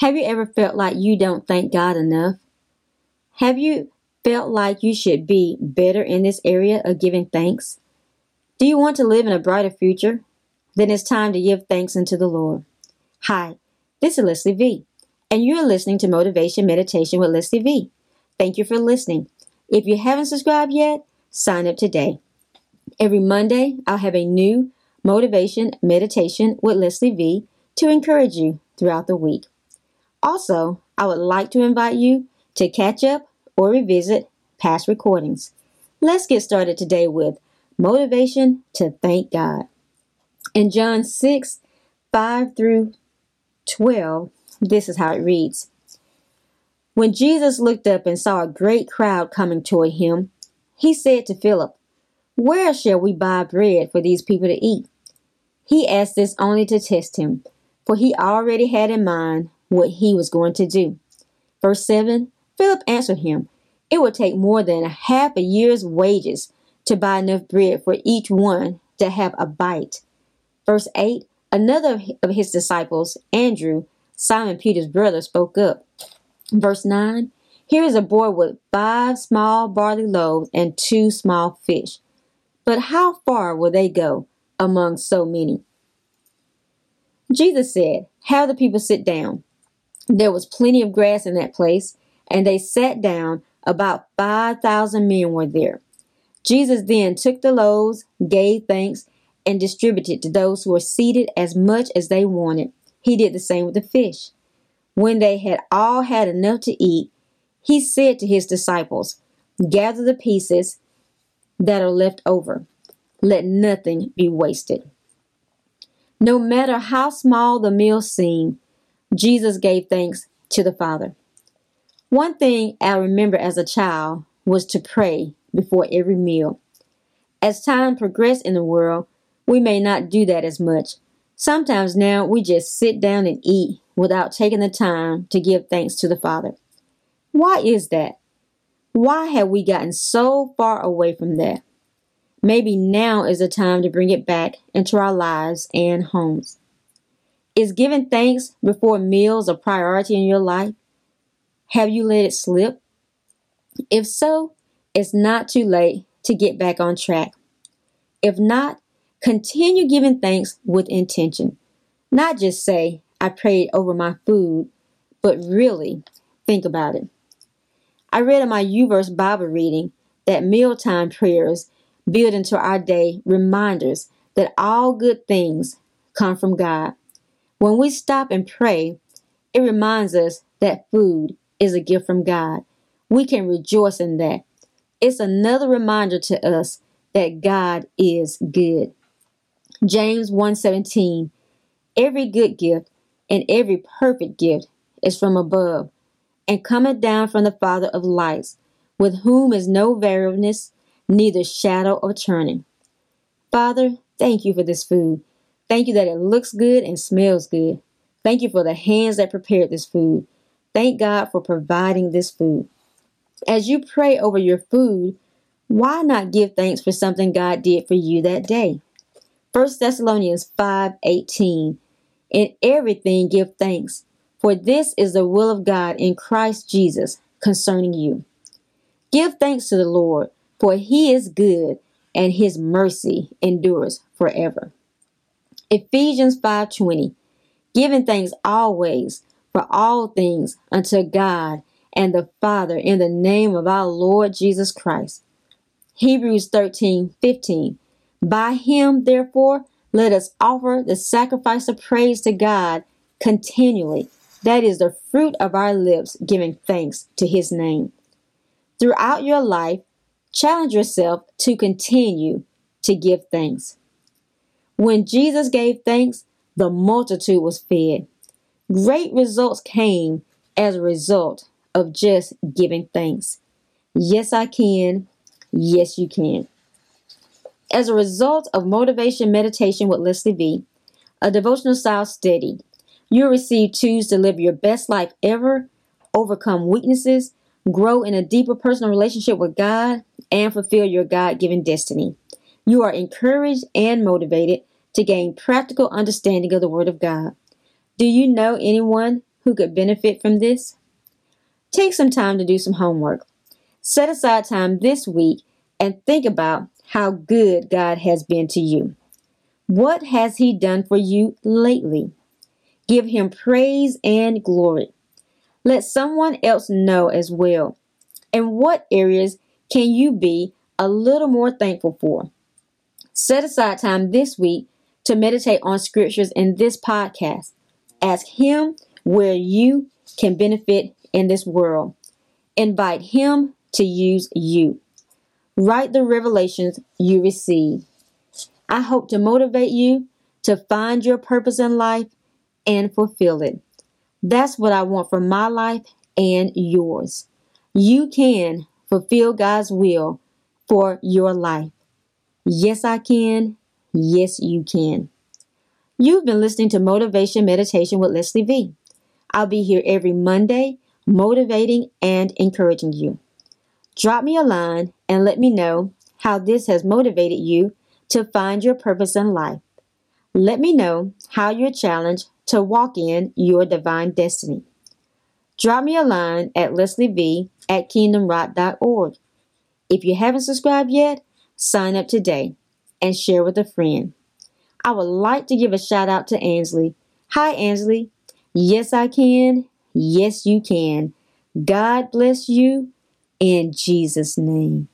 Have you ever felt like you don't thank God enough? Have you felt like you should be better in this area of giving thanks? Do you want to live in a brighter future? Then it's time to give thanks unto the Lord. Hi, this is Leslie V, and you're listening to Motivation Meditation with Leslie V. Thank you for listening. If you haven't subscribed yet, sign up today. Every Monday, I'll have a new motivation meditation with Leslie V to encourage you throughout the week. Also, I would like to invite you to catch up or revisit past recordings. Let's get started today with motivation to thank God. In John 6 5 through 12, this is how it reads. When Jesus looked up and saw a great crowd coming toward him, he said to Philip, Where shall we buy bread for these people to eat? He asked this only to test him, for he already had in mind what he was going to do. Verse 7 Philip answered him, It would take more than a half a year's wages to buy enough bread for each one to have a bite. Verse 8 Another of his disciples, Andrew, Simon Peter's brother, spoke up. Verse 9 Here is a boy with five small barley loaves and two small fish. But how far will they go among so many? Jesus said, Have the people sit down. There was plenty of grass in that place, and they sat down. About 5,000 men were there. Jesus then took the loaves, gave thanks, and distributed to those who were seated as much as they wanted. He did the same with the fish. When they had all had enough to eat, he said to his disciples, Gather the pieces that are left over. Let nothing be wasted. No matter how small the meal seemed, Jesus gave thanks to the Father. One thing I remember as a child was to pray before every meal. As time progressed in the world, we may not do that as much. Sometimes now we just sit down and eat without taking the time to give thanks to the Father. Why is that? Why have we gotten so far away from that? Maybe now is the time to bring it back into our lives and homes. Is giving thanks before meals a priority in your life? Have you let it slip? If so, it's not too late to get back on track. If not, continue giving thanks with intention. Not just say, I prayed over my food, but really think about it. I read in my UVerse Bible reading that mealtime prayers build into our day reminders that all good things come from God. When we stop and pray, it reminds us that food is a gift from God. We can rejoice in that. It's another reminder to us that God is good. James 1:17 Every good gift and every perfect gift is from above and cometh down from the Father of lights, with whom is no variableness, neither shadow of turning. Father, thank you for this food. Thank you that it looks good and smells good. Thank you for the hands that prepared this food. Thank God for providing this food. As you pray over your food, why not give thanks for something God did for you that day? 1 Thessalonians 5:18 In everything give thanks, for this is the will of God in Christ Jesus concerning you. Give thanks to the Lord, for he is good and his mercy endures forever. Ephesians 5:20 Giving thanks always for all things unto God and the Father in the name of our Lord Jesus Christ. Hebrews 13:15 By him therefore let us offer the sacrifice of praise to God continually. That is the fruit of our lips giving thanks to his name. Throughout your life, challenge yourself to continue to give thanks. When Jesus gave thanks, the multitude was fed. Great results came as a result of just giving thanks. Yes, I can. Yes, you can. As a result of motivation meditation with Leslie V, a devotional style study, you'll receive tools to live your best life ever, overcome weaknesses, grow in a deeper personal relationship with God, and fulfill your God given destiny. You are encouraged and motivated to gain practical understanding of the Word of God. Do you know anyone who could benefit from this? Take some time to do some homework. Set aside time this week and think about how good God has been to you. What has He done for you lately? Give Him praise and glory. Let someone else know as well. In what areas can you be a little more thankful for? Set aside time this week to meditate on scriptures in this podcast. Ask Him where you can benefit in this world. Invite Him to use you. Write the revelations you receive. I hope to motivate you to find your purpose in life and fulfill it. That's what I want for my life and yours. You can fulfill God's will for your life. Yes, I can. Yes, you can. You've been listening to Motivation Meditation with Leslie V. I'll be here every Monday, motivating and encouraging you. Drop me a line and let me know how this has motivated you to find your purpose in life. Let me know how you're challenged to walk in your divine destiny. Drop me a line at lesliev at kingdomrock.org. If you haven't subscribed yet, sign up today and share with a friend. I would like to give a shout out to Ansley. Hi, Ansley. Yes, I can. Yes, you can. God bless you in Jesus' name.